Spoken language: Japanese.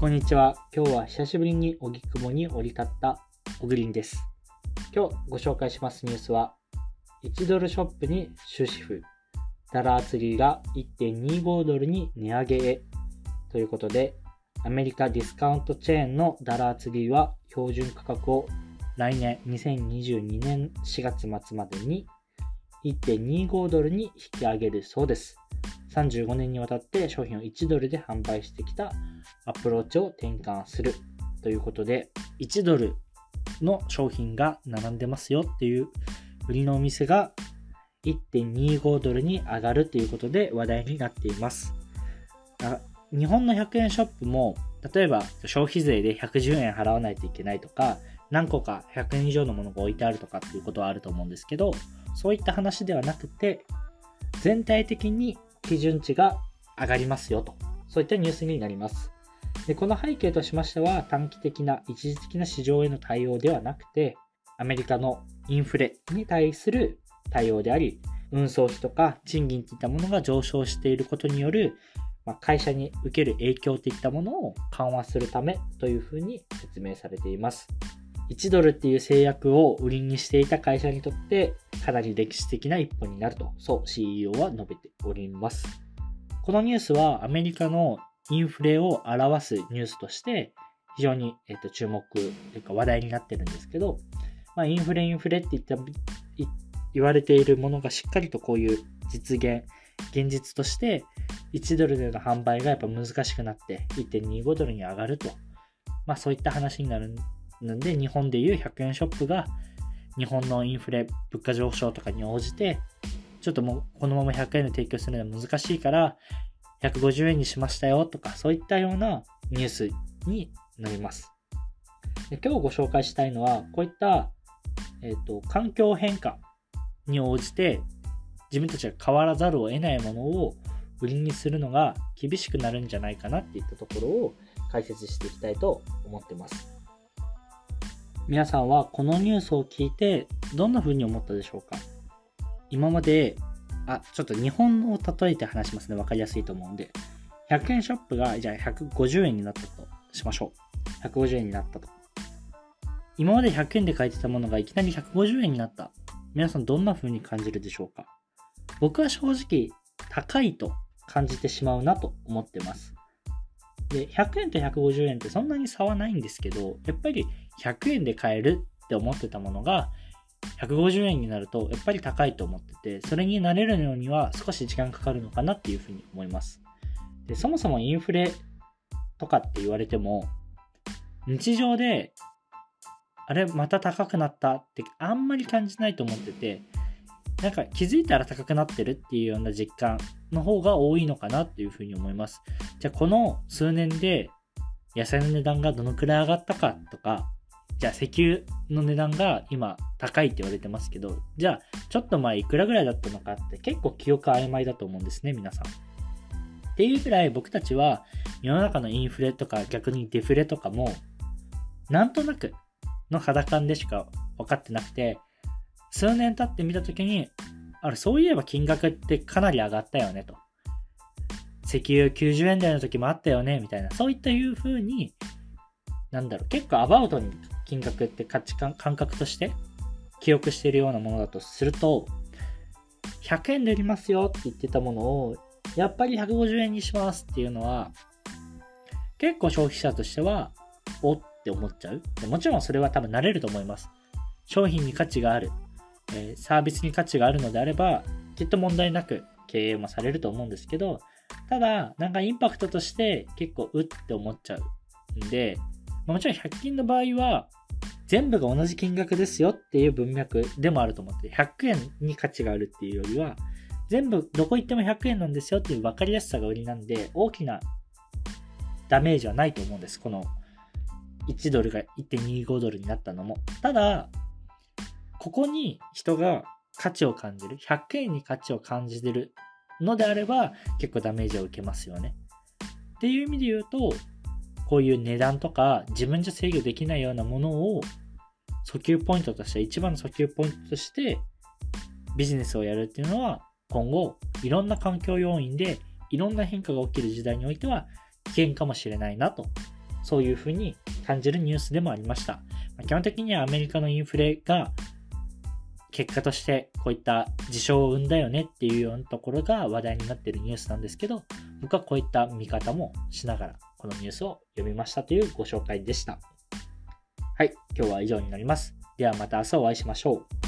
こんにちは。今日は久しぶりに荻窪に降り立ったオグリンです。今日ご紹介しますニュースは、1ドルショップに終止符、ダラーツリーが1.25ドルに値上げへということで、アメリカディスカウントチェーンのダラーツリーは標準価格を来年2022年4月末までに1.25ドルに引き上げるそうです。35年にわたって商品を1ドルで販売してきたアプローチを転換するということで、1ドルの商品が並んでますよっていう売りのお店が1.25ドルに上がるということで話題になっています。日本の100円ショップも例えば消費税で110円払わないといけないとか何個か100円以上のものが置いてあるとかっていうことはあると思うんですけどそういった話ではなくて全体的に基準値が上がりますよとそういったニュースになりますでこの背景としましては短期的な一時的な市場への対応ではなくてアメリカのインフレに対する対応であり運送費とか賃金といったものが上昇していることによるま会社に受ける影響といったものを緩和するためというふうに説明されています。1ドルっていう制約を売りにしていた会社にとってかなり歴史的な一歩になると、そう CEO は述べております。このニュースはアメリカのインフレを表すニュースとして非常に、えっと、注目というか話題になってるんですけど、まあ、インフレインフレって言った言われているものがしっかりとこういう実現、現実として1ドルでの販売がやっぱ難しくなって1.25ドルに上がると。まあそういった話になるので、日本でいう100円ショップが日本のインフレ、物価上昇とかに応じて、ちょっともうこのまま100円で提供するのは難しいから、150円にしましたよとか、そういったようなニュースになります。で今日ご紹介したいのは、こういった、えっ、ー、と環境変化に応じて自分たちが変わらざるを得ないものを売りにするのが厳しくなるんじゃないかなっていったところを解説していきたいと思ってます。皆さんはこのニュースを聞いてどんな風に思ったでしょうか？今まで、あ、ちょっと日本を例えて話しますね。わかりやすいと思うんで。100円ショップがじゃあ150円になったとしましょう。150円になったと。今まで100円で買えてたものがいきなり150円になった。皆さんどんな風に感じるでしょうか？僕は正直高いと感じてしまうなと思ってます。で、100円と150円ってそんなに差はないんですけど、やっぱり100円で買えるって思ってたものが、150円になるとやっぱり高いと思ってて、それになれるのには少し時間かかるのかなっていうふうに思います。で、そもそもインフレとかって言われても、日常で、あれ、また高くなったってあんまり感じないと思ってて、なんか気づいたら高くなってるっていうような実感の方が多いのかなっていうふうに思います。じゃあこの数年で野菜の値段がどのくらい上がったかとか、じゃあ石油の値段が今高いって言われてますけど、じゃあちょっと前いくらぐらいだったのかって結構記憶曖昧だと思うんですね、皆さん。っていうぐらい僕たちは世の中のインフレとか逆にデフレとかもなんとなくの肌感でしか分かってなくて、数年経ってみたときに、あれ、そういえば金額ってかなり上がったよねと。石油90円台の時もあったよねみたいな、そういったいう風に、なんだろう、結構アバウトに金額って価値観、感覚として記憶しているようなものだとすると、100円で売りますよって言ってたものを、やっぱり150円にしますっていうのは、結構消費者としては、おって思っちゃう。もちろんそれは多分慣れると思います。商品に価値がある。え、サービスに価値があるのであれば、きっと問題なく経営もされると思うんですけど、ただ、なんかインパクトとして結構うって思っちゃうんで、もちろん100均の場合は、全部が同じ金額ですよっていう文脈でもあると思って、100円に価値があるっていうよりは、全部どこ行っても100円なんですよっていう分かりやすさが売りなんで、大きなダメージはないと思うんです。この1ドルが1.25ドルになったのも。ただ、ここに人が価値を感じる、100円に価値を感じてるのであれば、結構ダメージを受けますよね。っていう意味で言うと、こういう値段とか自分じゃ制御できないようなものを訴求ポイントとして、一番の訴求ポイントとしてビジネスをやるっていうのは、今後いろんな環境要因でいろんな変化が起きる時代においては危険かもしれないなとそういうふうに感じるニュースでもありました。基本的にはアメリカのインフレが結果としてこういった事象を生んだよねっていうようなところが話題になってるニュースなんですけど、僕はこういった見方もしながらこのニュースを読みましたというご紹介でした。はい、今日は以上になります。ではまた明日お会いしましょう。